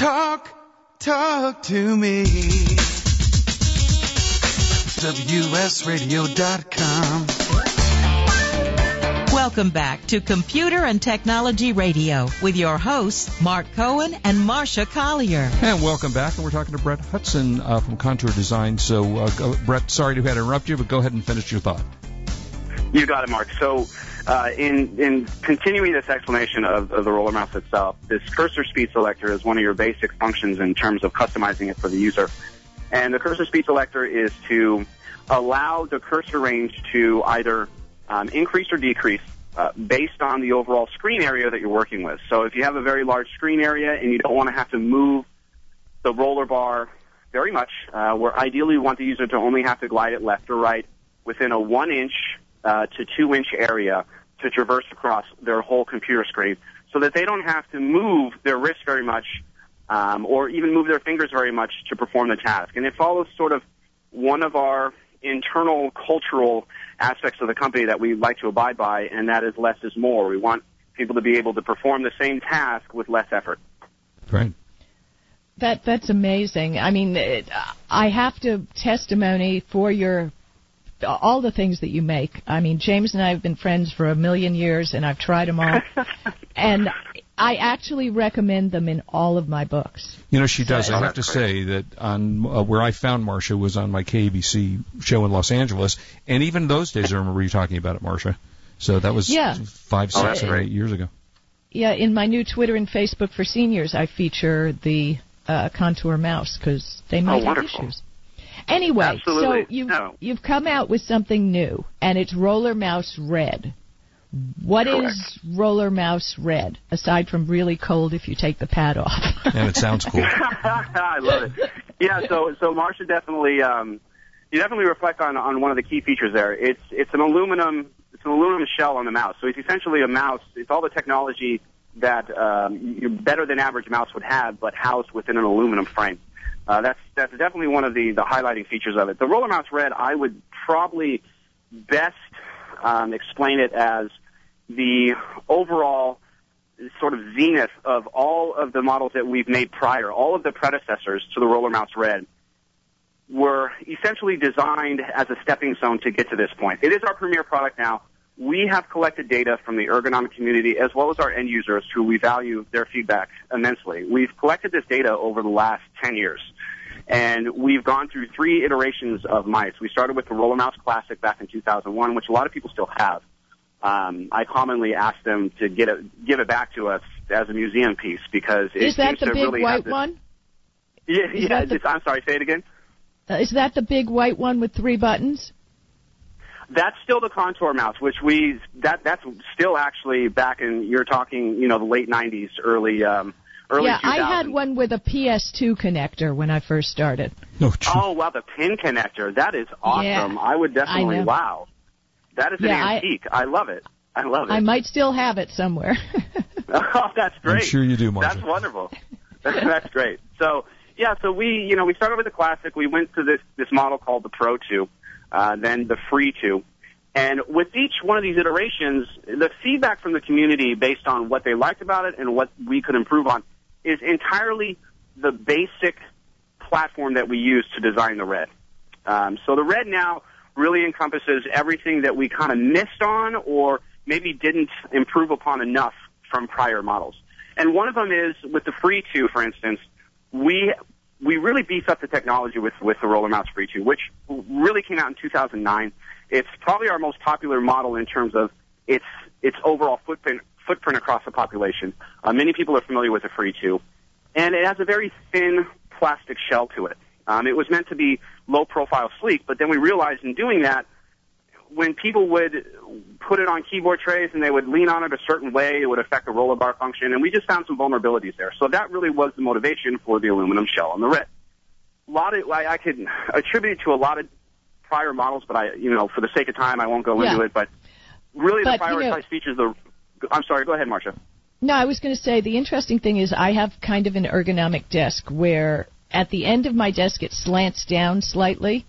Talk, talk to me. WSRadio.com. Welcome back to Computer and Technology Radio with your hosts, Mark Cohen and Marsha Collier. And welcome back, and we're talking to Bret Hudson uh, from Contour Design. So, uh, Bret, sorry to have to interrupt you, but go ahead and finish your thought. You got it, Mark. So, uh, in in continuing this explanation of, of the roller mouse itself, this cursor speed selector is one of your basic functions in terms of customizing it for the user. And the cursor speed selector is to allow the cursor range to either um, increase or decrease uh, based on the overall screen area that you're working with. So if you have a very large screen area and you don't want to have to move the roller bar very much, uh, where ideally we want the user to only have to glide it left or right within a one inch uh, to two inch area to traverse across their whole computer screen so that they don't have to move their wrist very much um, or even move their fingers very much to perform the task. And it follows sort of one of our internal cultural aspects of the company that we like to abide by, and that is less is more. We want people to be able to perform the same task with less effort. Right. That that's amazing. I mean, it, I have to testimony for your all the things that you make. I mean, James and I have been friends for a million years, and I've tried them all, and I actually recommend them in all of my books. You know, she does. Oh, I have to that's say that on uh, where I found Marsha was on my KABC show in Los Angeles, and even those days I remember you talking about it, Marsha. So that was Yeah. five, Oh, six, or eight years ago. Yeah, in my new Twitter and Facebook for seniors, I feature the uh, contour mouse because they might have wonderful. issues. Anyway, Absolutely. so you've No. you've come out with something new, and it's Roller Mouse Red. What is Correct. Roller Mouse Red aside from really cold if you take the pad off? And it sounds cool. I love it. Yeah, so so Marsha definitely um, you definitely reflect on on one of the key features there. It's it's an aluminum it's an aluminum shell on the mouse. So it's essentially a mouse. It's all the technology that um, your better than average mouse would have, but housed within an aluminum frame. Uh, that's that's definitely one of the the highlighting features of it. The Roller Mouse Red, I would probably best um, explain it as the overall sort of zenith of all of the models that we've made prior, all of the predecessors to the Roller Mouse Red were essentially designed as a stepping stone to get to this point. It is our premier product now. We have collected data from the ergonomic community as well as our end users who we value their feedback immensely. We've collected this data over the last 10 years. And we've gone through three iterations of mice. We started with the Roller Mouse Classic back in 2001, which a lot of people still have. Um, I commonly ask them to get it, give it back to us as a museum piece because it is that the big really white this- one? Yeah, Is yeah. the- I'm sorry. Say it again. Uh, is that the big white one with three buttons? That's still the contour mouse, which we that that's still actually back in you're talking you know the late '90s, early um, early yeah, 2000s. I had one with a PS2 connector when I first started. No. Oh wow, the pin connector. That is awesome. Yeah, I would definitely I wow. That is an Yeah, I- antique. I, love it. I love it. I might still have it somewhere. oh, that's great. I'm sure you do, Marsha. That's wonderful. That's great. So yeah, so we you know we started with the classic. We went to this this model called the Pro 2, uh, then the Free 2, and with each one of these iterations, the feedback from the community based on what they liked about it and what we could improve on is entirely the basic platform that we use to design the Red. Um, so the Red now really encompasses everything that we kind of missed on or maybe didn't improve upon enough from prior models. And one of them is with the Free 2, for instance, we we really beefed up the technology with with the Roller Mouse Free 2, which really came out in 2009. It's probably our most popular model in terms of its its overall footprint footprint across the population. Uh, many people are familiar with the Free 2, and it has a very thin plastic shell to it. Um, it was meant to be low profile, sleek, but then we realized in doing that, when people would put it on keyboard trays and they would lean on it a certain way, it would affect the roller bar function, and we just found some vulnerabilities there. So that really was the motivation for the aluminum shell on the red. A lot of I, I could attribute it to a lot of prior models, but I, you know, for the sake of time, I won't go into it. But really, But, the you know- prioritized features. The I'm sorry. Go ahead, Marsha. No, I was going to say the interesting thing is I have kind of an ergonomic desk where at the end of my desk it slants down slightly,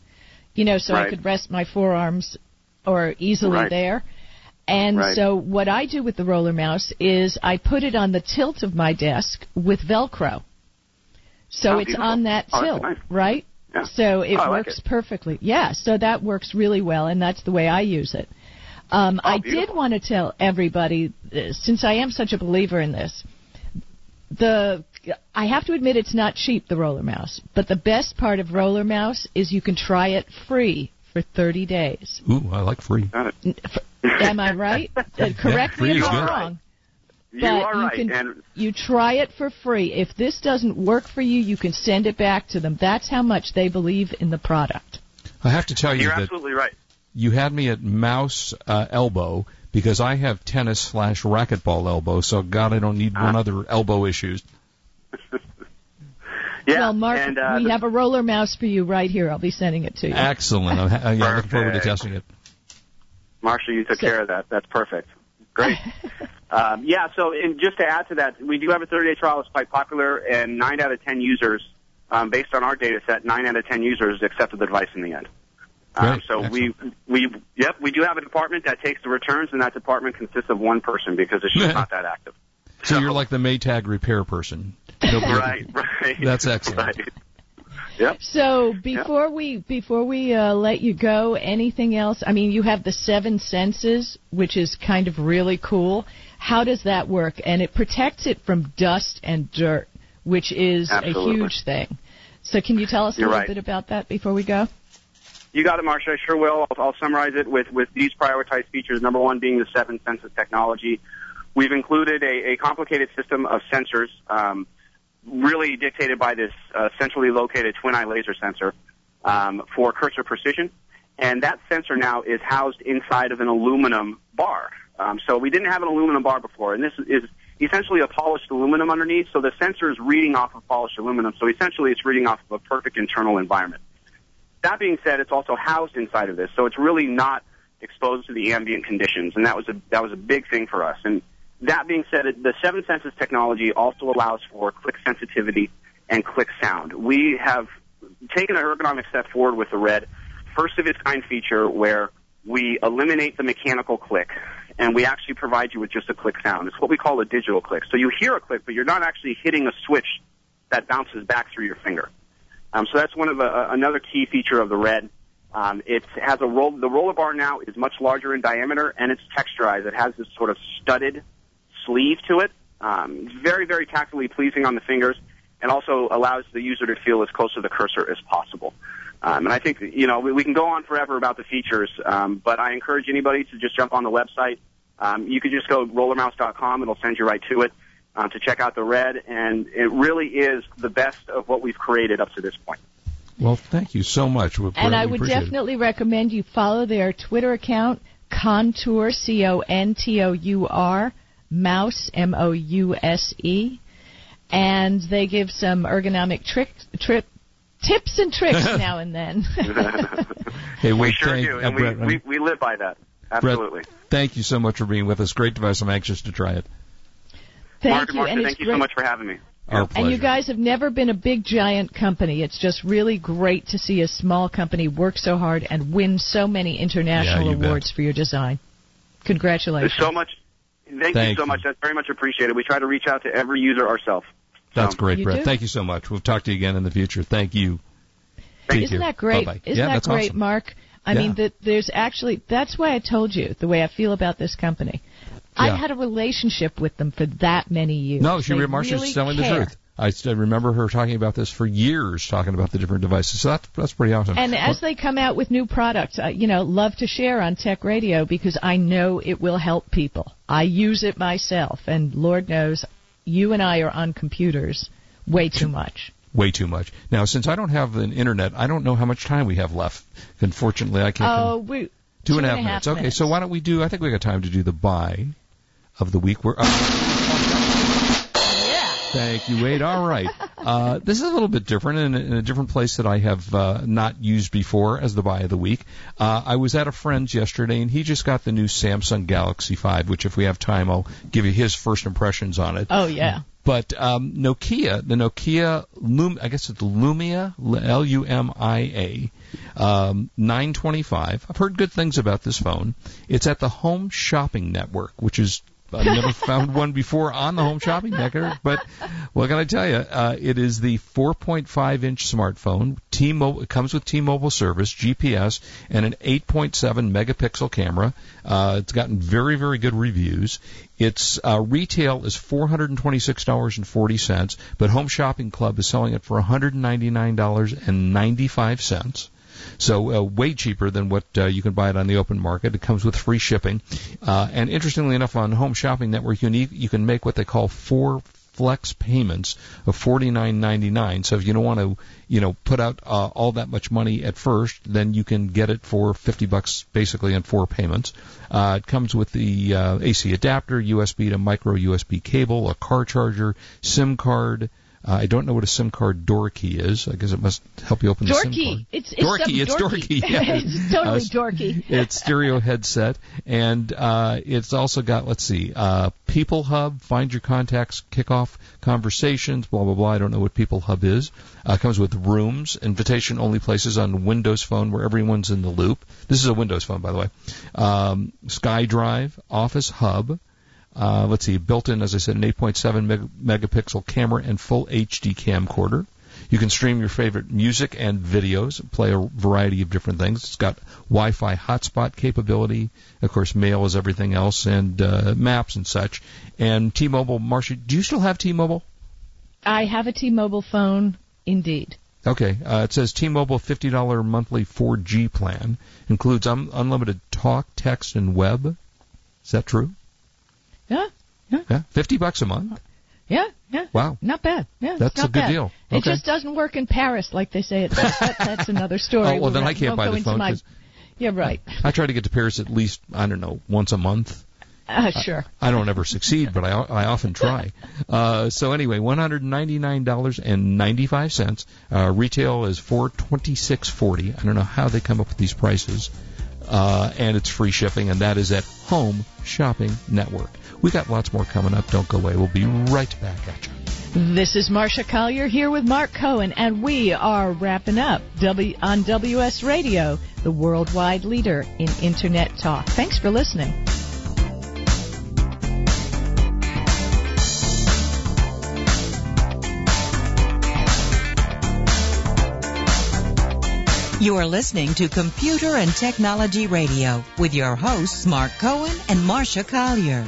you know, so I could rest my forearms or easily Right. there. And Right. so what I do with the roller mouse is I put it on the tilt of my desk with Velcro. So Oh, it's beautiful. on that Oh, tilt, nice. right? Yeah. So it Oh, I like works it. perfectly. Yeah, so that works really well, and that's the way I use it. Um, Oh, I did want to tell everybody, uh, since I am such a believer in this, the I have to admit it's not cheap, the roller mouse, but the best part of roller mouse is you can try it free for 30 days. Ooh, I like free. Got it. Am I right? Uh, correct free me if I'm wrong. You But are you right. can- and You try it for free. If this doesn't work for you, you can send it back to them. That's how much they believe in the product. I have to tell you you're that absolutely right. You had me at mouse uh, elbow because I have tennis slash racquetball elbow. So God, I don't need one Ah. other elbow issues. Yeah. well, Mark, and, uh, we the- have a roller mouse for you right here. I'll be sending it to you. Excellent. I'm, ha- yeah, looking forward to testing it. Marsha, you took So- care of that. That's perfect. Great. um, yeah, so and just to add to that, we do have a 30-day trial. It's quite popular, and 9 out of 10 users, um, based on our data set, 9 out of 10 users accepted the device in the end. Um, Great. so we, we, yep, we do have a department that takes the returns, and that department consists of one person because it's just not that active. So you're like the Maytag repair person. Nobody- Right, right. That's excellent. Right. Yep. So before we before we uh, let you go, anything else? I mean, you have the seven senses, which is kind of really cool. How does that work? And it protects it from dust and dirt, which is Absolutely. a huge thing. So can you tell us You're a little right. bit about that before we go? You got it, Marsha. I sure will. I'll, I'll summarize it with, with these prioritized features. Number one being the seven senses technology. We've included a, a complicated system of sensors, um, really dictated by this uh, centrally located twin eye laser sensor um, for cursor precision. And that sensor now is housed inside of an aluminum bar. Um, so we didn't have an aluminum bar before, and this is essentially a polished aluminum underneath. So the sensor is reading off of polished aluminum. So essentially, it's reading off of a perfect internal environment. That being said, it's also housed inside of this, so it's really not exposed to the ambient conditions, and that was a that was a big thing for us. And that being said, the Seven Senses technology also allows for click sensitivity and click sound. We have taken an ergonomic step forward with the Red, first of its kind feature where we eliminate the mechanical click and we actually provide you with just a click sound. It's what we call a digital click. So you hear a click, but you're not actually hitting a switch that bounces back through your finger. Um, so that's one of the, uh, another key feature of the Red. Um, it has a roll. The roller bar now is much larger in diameter and it's texturized. It has this sort of studded sleeve to it. Um, very, very tactily pleasing on the fingers, and also allows the user to feel as close to the cursor as possible. Um, and I think you know we, we can go on forever about the features, um, but I encourage anybody to just jump on the website. Um, you could just go rollermouse.com; it'll send you right to it um, to check out the red, and it really is the best of what we've created up to this point. Well, thank you so much. We And I would appreciate it. definitely recommend you follow their Twitter account, Contour, C O N T O U R, Mouse, M O U S E. And they give some ergonomic tricks, trip, tips and tricks now and then. Hey, we wait, sure thank, do, uh, and Bret, we, we we live by that. Bret, Absolutely. thank you so much for being with us. Great device. I'm anxious to try it. Thank Mark you. Marsha, and thank you great. so much for having me. Our pleasure. And you guys have never been a big giant company. It's just really great to see a small company work so hard and win so many international Yeah, you bet. awards for your design. Congratulations. There's so much. Thank, Thank you so you. much. That's very much appreciated. We try to reach out to every user ourselves. That's So, great, You Bret. do. Thank you so much. We'll talk to you again in the future. Thank you. Take Isn't care. that great? Bye-bye. Isn't yeah, that great, awesome. Mark? I Yeah. mean, that there's actually that's why I told you the way I feel about this company. Yeah. I've had a relationship with them for that many years. No, she Marsha's really telling care. the truth. I s- I remember her talking about this for years, talking about the different devices. So that's that's pretty awesome. And as they come out with new products, I, you know, love to share on Tech Radio because I know it will help people. I use it myself, and Lord knows, you and I are on computers way too much. Way too much. Now, since I don't have an internet, I don't know how much time we have left. Unfortunately, I can't. Oh, we two two and a half and a half minutes. Okay, so why don't we do? I think we got time to do the buy of the week. We're. Yeah. Thank you, Wade. All right. Uh, this is a little bit different in, a- in a different place that I have uh, not used before as the buy of the week. Uh, I was at a friend's yesterday, and he just got the new Samsung Galaxy 5, which, if we have time, I'll give you his first impressions on it. Oh yeah. But um, Nokia, the Nokia Lum, I guess it's Lumia, L U M I A, um, 925. I've heard good things about this phone. It's at the Home Shopping Network, which is I've never found one before on the home shopping network, but what can I tell you? Uh, it is the 4.5 inch smartphone. T-Mobile comes with T-Mobile service, GPS, and an 8.7 megapixel camera. Uh, it's gotten very, very good reviews. Its uh, retail is $426.40, but Home Shopping Club is selling it for $199.95. So uh, way cheaper than what uh, you can buy it on the open market. It comes with free shipping, uh, and interestingly enough, on Home Shopping Network, you need, you can make what they call four flex payments of forty nine ninety nine. So if you don't want to, you know, put out uh, all that much money at first, then you can get it for fifty bucks basically in four payments. Uh, it comes with the uh, AC adapter, USB to micro USB cable, a car charger, SIM card. Uh, I don't know what a SIM card door key is. I guess it must help you open the SIM Dorky. card. It's, it's dorky. some It's dorky. Yeah. it's totally Uh, dorky. it's stereo headset, and uh, it's also got let's see, uh, People Hub, Find Your Contacts, Kickoff Conversations, blah blah blah. I don't know what People Hub is. Uh, comes with Rooms, invitation only places on Windows Phone where everyone's in the loop. This is a Windows Phone, by the way. Um, SkyDrive, Office Hub. Uh, let's see, built in, as I said, an 8.7 meg- megapixel camera and full HD camcorder. You can stream your favorite music and videos, play a variety of different things. It's got Wi-Fi hotspot capability, of course, mail is everything else, and uh, maps and such. And T-Mobile, Marsha, do you still have T-Mobile? I have a T-Mobile phone, indeed. Okay, uh, it says T-Mobile $50 monthly 4G plan includes un- unlimited talk, text, and web. Is that true? Yeah, Yeah, 50 bucks a month. yeah, yeah. Wow. Not bad. Yeah, That's not a good bad. deal. It just doesn't work in Paris like they say it does. That, that's another story. Oh, well, then We'll- I can't buy the phone my- Yeah, right. I try to get to Paris at least, I don't know, once a month. Uh, sure. I don't ever succeed, but I, I often try. Uh, so anyway, one hundred ninety nine dollars and ninety five cents. Uh, retail is four twenty six forty. I don't know how they come up with these prices, uh, and it's free shipping, and that is at Home Shopping Network. We got lots more coming up. Don't go away. We'll be right back at you. This is Marsha Collier here with Mark Cohen, and we are wrapping up w- on WS Radio, the worldwide leader in Internet talk. Thanks for listening. You are listening to Computer and Technology Radio with your hosts, Mark Cohen and Marsha Collier.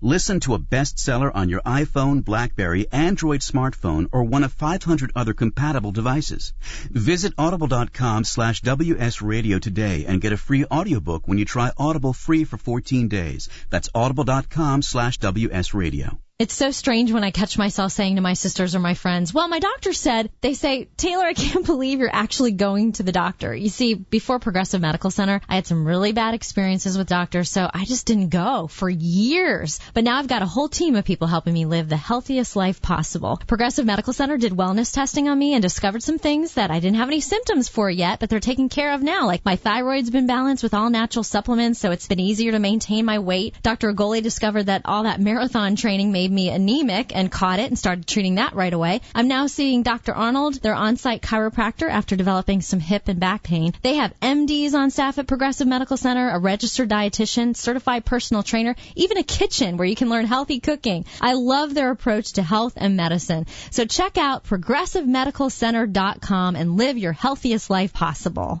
Listen to a bestseller on your iPhone, Blackberry, Android smartphone, or one of 500 other compatible devices. Visit audible.com slash wsradio today and get a free audiobook when you try Audible free for 14 days. That's audible.com slash wsradio. It's so strange when I catch myself saying to my sisters or my friends, well, my doctor said, they say, Taylor, I can't believe you're actually going to the doctor. You see, before Progressive Medical Center, I had some really bad experiences with doctors, so I just didn't go for years. But now I've got a whole team of people helping me live the healthiest life possible. Progressive Medical Center did wellness testing on me and discovered some things that I didn't have any symptoms for yet, but they're taken care of now. Like my thyroid's been balanced with all natural supplements, so it's been easier to maintain my weight. Dr. Agoli discovered that all that marathon training made me anemic and caught it and started treating that right away. I'm now seeing Dr. Arnold, their on-site chiropractor, after developing some hip and back pain. They have MDs on staff at Progressive Medical Center, a registered dietitian, certified personal trainer, even a kitchen where you can learn healthy cooking. I love their approach to health and medicine. So check out progressivemedicalcenter.com and live your healthiest life possible.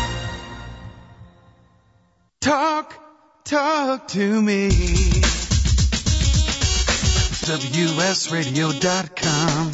Talk, talk to me. WSRadio.com.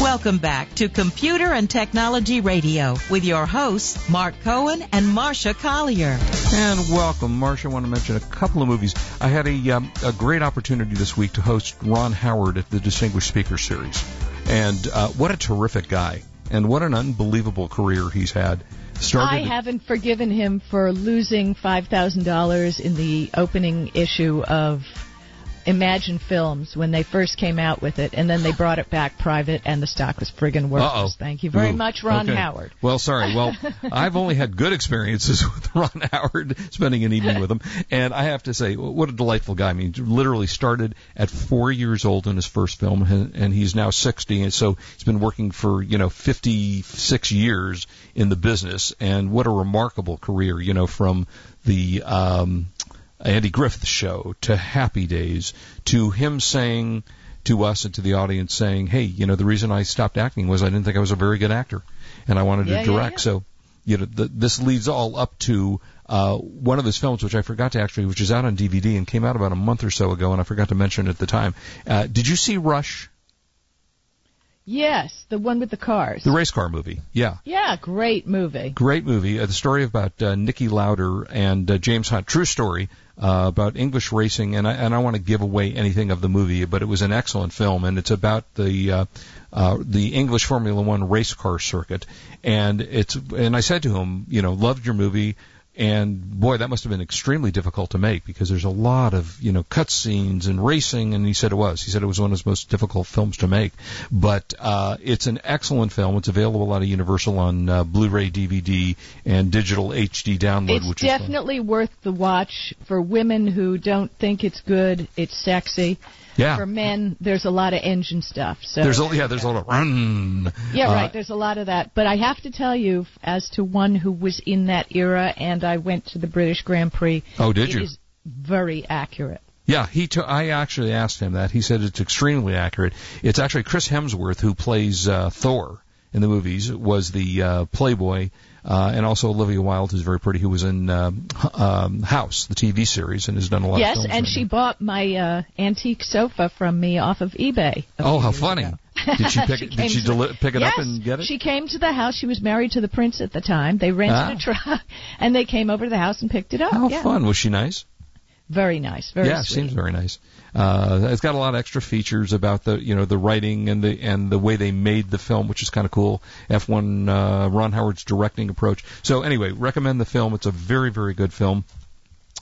Welcome back to Computer and Technology Radio with your hosts, Mark Cohen and Marsha Collier. And welcome, Marsha. I want to mention a couple of movies. I had a, um, a great opportunity this week to host Ron Howard at the Distinguished Speaker Series. And uh, what a terrific guy. And what an unbelievable career he's had. Started I haven't forgiven him for losing five thousand dollars in the opening issue of Imagine Films when they first came out with it, and then they brought it back private, and the stock was friggin' worthless. Uh-oh. Thank you very Ooh, much, Ron okay. Howard. Well, sorry. Well, I've only had good experiences with Ron Howard, spending an evening with him, and I have to say, what a delightful guy. I mean, literally started at four years old in his first film, and and he's now 60, and so he's been working for you know 56 years in the business, and what a remarkable career, you know, from the um, Andy Griffith show to Happy Days to him saying to us and to the audience saying, "Hey, you know, the reason I stopped acting was I didn't think I was a very good actor, and I wanted Yeah, to direct." yeah. So, you know, th- this leads all up to uh, one of his films, which I forgot to actually, which is out on DVD and came out about a month or so ago, and I forgot to mention it at the time. Uh, did you see Rush, Yes, the one with the cars. the race car movie? Yeah. yeah, great movie. Great movie. Uh, the story about uh, Niki Lauda and uh, James Hunt. True story uh, about English racing, and I, and I want to give away anything of the movie, but it was an excellent film, and it's about the uh, uh, the English Formula One race car circuit. And it's and I said to him, you know, loved your movie. And boy, that must have been extremely difficult to make because there's a lot of you know cut scenes and racing. And he said it was. He said it was one of his most difficult films to make. But uh, it's an excellent film. It's available out of Universal on uh, Blu-ray, DVD, and digital HD download. It's which is fun. definitely worth the watch for women who don't think it's good. It's sexy. Yeah. For men, there's a lot of engine stuff. So There's a, yeah, there's a lot of run. Yeah, Uh, right. There's a lot of that. But I have to tell you, as to one who was in that era, and I went to the British Grand Prix. Oh, did it you? is very accurate. Yeah, he. T- I actually asked him that. He said it's extremely accurate. It's actually Chris Hemsworth who plays uh, Thor in the movies. Was the uh, Playboy, uh, and also Olivia Wilde, who's very pretty, who was in um, H- um, House, the TV series, and has done a lot. of Yes, and right she now. bought my uh, antique sofa from me off of eBay. Oh, how funny! ago. Did she pick? She did she deli- pick it yes, up and get it? She came to the house. She was married to the prince at the time. They rented Ah. a truck, and they came over to the house and picked it up. How yeah. fun! Was she nice? Very nice. Very yeah, sweet. seems very nice. Uh, it's got a lot of extra features about the you know the writing and the and the way they made the film, which is kind of cool. F1 uh, Ron Howard's directing approach. So anyway, recommend the film. It's a very very good film.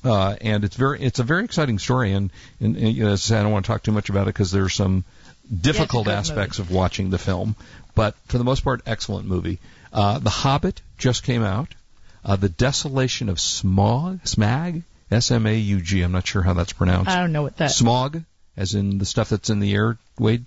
Uh, and it's very, it's a very exciting story, and, and, and you know, as I said, I don't want to talk too much about it because there's some difficult good aspects of watching the film, but for the most part, excellent movie. Uh, the Hobbit just came out. Uh, the Desolation of Smog, Smag, S-M-A-U-G. I'm not sure how that's pronounced. I don't know what that. Smog, as in the stuff that's in the air, Wade?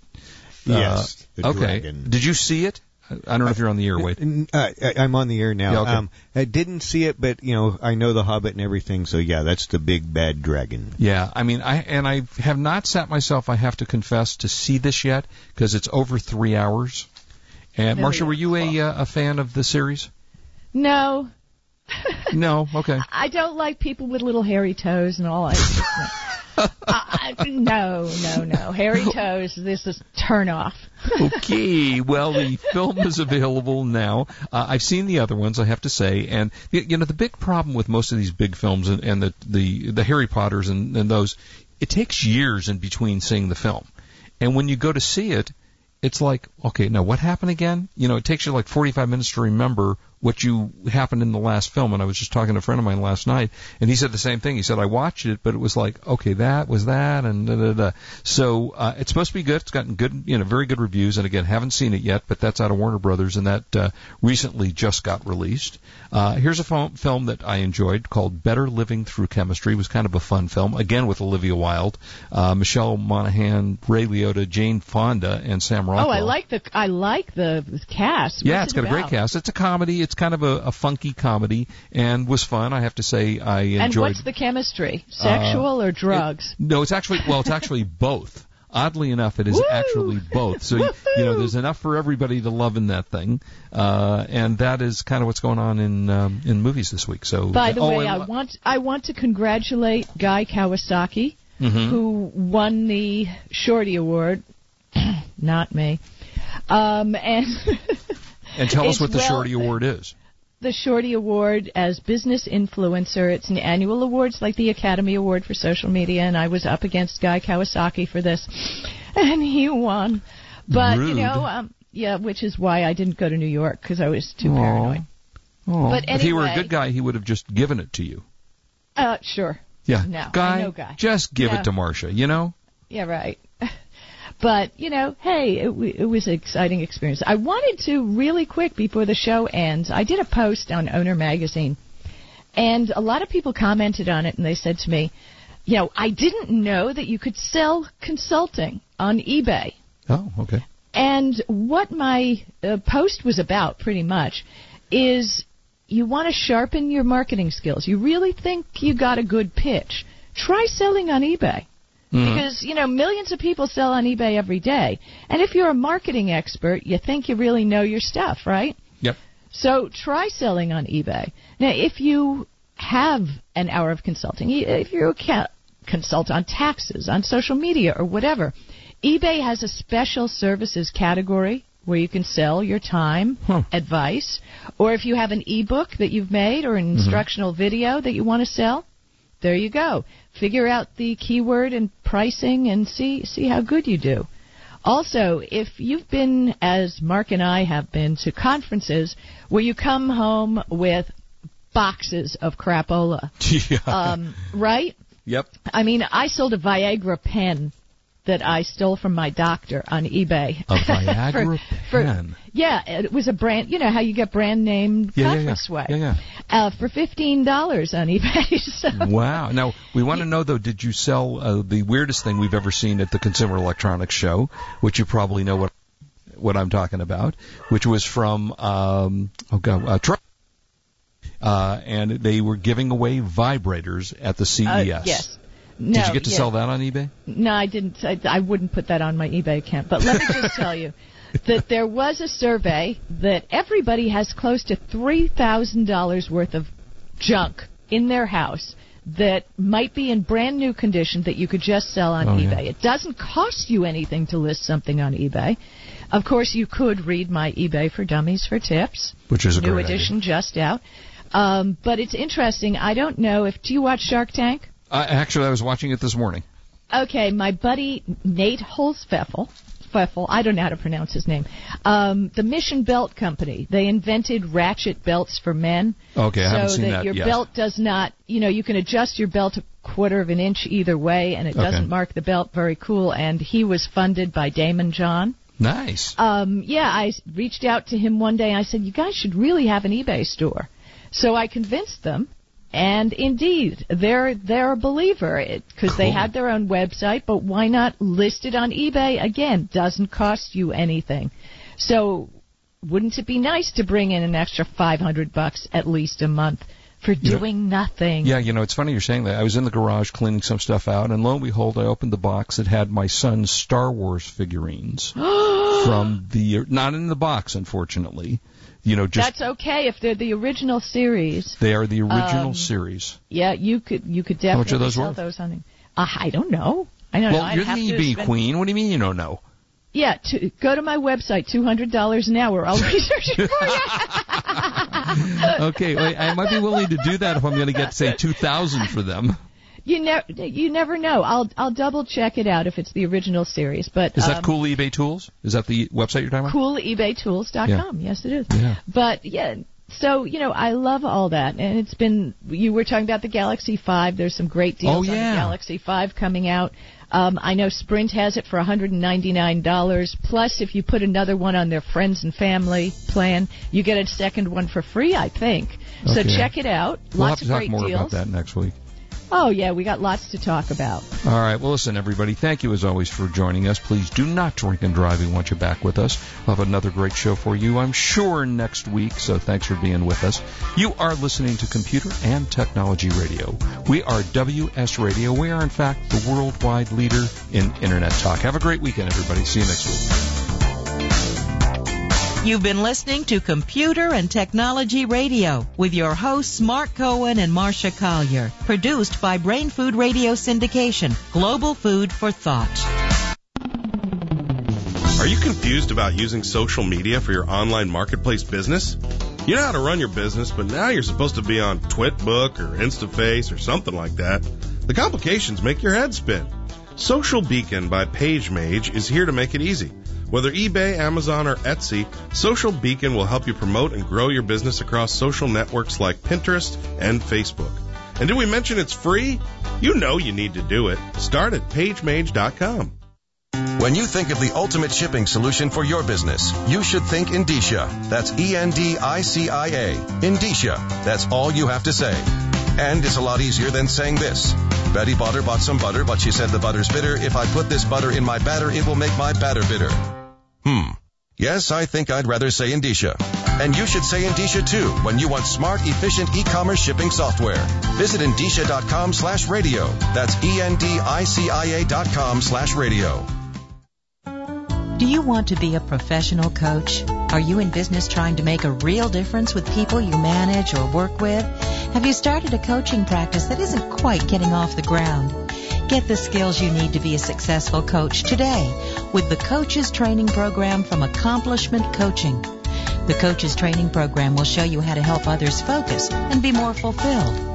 Yes, Uh, the okay. dragon. Did you see it? I I don't know if you're on the air, Wade. Uh, I- I'm on the air now. Yeah, okay. um, I didn't see it, but you know, I know the Hobbit and everything. So yeah, that's the big bad dragon. Yeah, I mean, I and I have not sat myself. I have to confess to see this yet because it's over three hours. And Marsha, were you a uh, a fan of the series? No, No. Okay. I don't like people with little hairy toes and all. I, I, no, no, no. Hairy toes. This is turn off. okay, well, the film is available now. Uh, I've seen the other ones, I have to say, and you know the big problem with most of these big films and, and the the the Harry Potters and, and those, it takes years in between seeing the film, and when you go to see it, it's like, okay, now what happened again? You know, it takes you like 45 minutes to remember what you happened in the last film. And I was just talking to a friend of mine last night, and he said the same thing. He said I watched it, but it was like, okay, that was that, and da da da. So uh, it's supposed to be good. It's gotten good, you know, very good reviews. And again, haven't seen it yet, but that's out of Warner Brothers, and that uh, recently just got released. Uh, here's a film, film that I enjoyed called Better Living Through Chemistry. It was kind of a fun film, again with Olivia Wilde, uh, Michelle Monaghan, Ray Liotta, Jane Fonda, and Sam Rockwell. Oh, I like the I like the cast. Yeah, it's got it a great cast. It's a comedy. It's kind of a, a funky comedy, and was fun. I have to say, I enjoyed. And what's the chemistry? Sexual or drugs? no, it's actually well, it's actually both. Oddly enough, it is actually both. So you, you know, there's enough for everybody to love in that thing, uh, and that is kind of what's going on in um, in movies this week. So By the oh, way, and- I want I want to congratulate Guy Kawasaki, Mhm. who won the Shorty Award. Not me. Um, and and tell us what the well- Shorty Award is. the Shorty Award as business influencer. It's an annual award. It's like the Academy Award for social media, and I was up against Guy Kawasaki for this, and he won. But you know, um, yeah, which is why I didn't go to New York because I was too Aw. paranoid. Oh, But if he were a good guy, he would have just given it to you. Uh, sure. Yeah, No, guy, Guy. just give it to Marsha. You know. Yeah, right. But you know, hey, it, w- it was an exciting experience. I wanted to really quick before the show ends. I did a post on Owner Magazine, and a lot of people commented on it, and they said to me, you know, I didn't know that you could sell consulting on eBay. Oh, okay. And what my uh, post was about, pretty much, is you want to sharpen your marketing skills. You really think you got a good pitch. Try selling on eBay. Mm-hmm. Because, you know, millions of people sell on eBay every day. And if you're a marketing expert, you think you really know your stuff, right? Yep. So try selling on eBay. Now, if you have an hour of consulting, if you consult on taxes, on social media, or whatever, eBay has a special services category where you can sell your time, advice, or if you have an ebook that you've made or an mm-hmm. instructional video that you want to sell, there you go. Figure out the keyword and pricing and see see how good you do. Also, if you've been, as Mark and I have been, to conferences where you come home with boxes of crapola, yeah. um, right? yep. I mean, I sold a Viagra pen that I stole from my doctor on eBay. A Viagra for- pen. Yeah, it was a brand. You know how you get brand name Yeah, yeah, conference yeah. Yeah, yeah. Uh, for fifteen dollars on eBay. so, Wow. Now we want to know though, did you sell uh, the weirdest thing we've ever seen at the Consumer Electronics Show, which you probably know what what I'm talking about, which was from um, oh god, uh, Tro- uh, and they were giving away vibrators at the CES. uh, yes. Did you get to yeah. sell that on eBay? No, I didn't. I, I wouldn't put that on my eBay account. But let me just tell you that there was a survey that everybody has close to three thousand dollars worth of junk in their house that might be in brand new condition that you could just sell on Oh, yeah. eBay. It doesn't cost you anything to list something on eBay. Of course, you could read my eBay for Dummies for tips. Which is a new great idea. edition just out. Um, but it's interesting. I don't know if do you watch Shark Tank? Uh, actually, I was watching it this morning. Okay, my buddy Nate Holzpfeffel, Pfeffel, I don't know how to pronounce his name. Um, the Mission Belt Company. They invented ratchet belts for men. Okay, I so haven't seen that, that your yet. belt does not, you know, you can adjust your belt a quarter of an inch either way, and it Okay. doesn't mark the belt. Very cool. And he was funded by Daymond John. Nice. Um, yeah, I reached out to him one day. I said, "You guys should really have an eBay store." So I convinced them, and indeed, they're they're a believer because they had their own website. But why not list it on eBay? Again, doesn't cost you anything. So, wouldn't it be nice to bring in an extra five hundred bucks at least a month for doing nothing? Yeah, you know, it's funny you're saying that. I was in the garage cleaning some stuff out, and lo and behold, I opened the box. that had my son's Star Wars figurines from the not in the box, unfortunately. You know, just That's okay if they're the original series. they are the original um, series. Yeah, you could you could How much definitely are those sell worth? those on. Uh, I don't know. I don't know. Well, you're have the spend- queen. What do you mean you don't know? Yeah, to, go to my website, two hundred dollars an hour. I'll research it for you. okay, wait, I might be willing to do that if I'm going to get say two thousand for them. You never, you never know. I'll, I'll double check it out if it's the original series. But Is that um, cool eBay tools? Is that the website you're talking about? CoolEbayTools.com. Yes, it is. Yeah. But yeah, so you know, I love all that, and it's been. You were talking about the Galaxy Five. There's some great deals Oh, on the. Galaxy Five coming out. Um, I know Sprint has it for $199. Plus, if you put another one on their friends and family plan, you get a second one for free. I think. So check it out. We'll Lots have to of talk great more deals. about that next week. Oh yeah, we got lots to talk about. All right. Well, listen, everybody. Thank you as always for joining us. Please do not drink and drive. We want you back with us. We'll have another great show for you, I'm sure, next week. So thanks for being with us. You are listening to Computer and Technology Radio. We are WS Radio. We are, in fact, the worldwide leader in Internet talk. Have a great weekend, everybody. See you next week. You've been listening to Computer and Technology Radio with your hosts Mark Cohen and Marsha Collier. Produced by Brain Food Radio Syndication, Global Food for Thought. Are you confused about using social media for your online marketplace business? You know how to run your business, but now you're supposed to be on Twitbook or InstaFace or something like that. The complications make your head spin. Social Beacon by PageMage is here to make it easy. Whether eBay, Amazon, or Etsy, Social Beacon will help you promote and grow your business across social networks like Pinterest and Facebook. And did we mention it's free? You know you need to do it. Start at pagemage.com. When you think of the ultimate shipping solution for your business, you should think Endicia. That's E-N-D-I-C-I-A. Endicia. That's all you have to say. And it's a lot easier than saying this. Betty Butter bought some butter, but she said the butter's bitter. If I put this butter in my batter, it will make my batter bitter. Hmm. Yes, I think I'd rather say Endicia. And you should say Endicia too when you want smart, efficient e-commerce shipping software. Visit Endicia.com slash radio. That's E-N-D-I-C-I-A dot com slash radio. Do you want to be a professional coach? Are you in business trying to make a real difference with people you manage or work with? Have you started a coaching practice that isn't quite getting off the ground? Get the skills you need to be a successful coach today with the Coaches Training Program from Accomplishment Coaching. The Coaches Training Program will show you how to help others focus and be more fulfilled.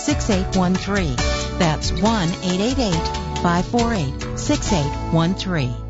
1-888-548-6813. That's 1-888-548-6813.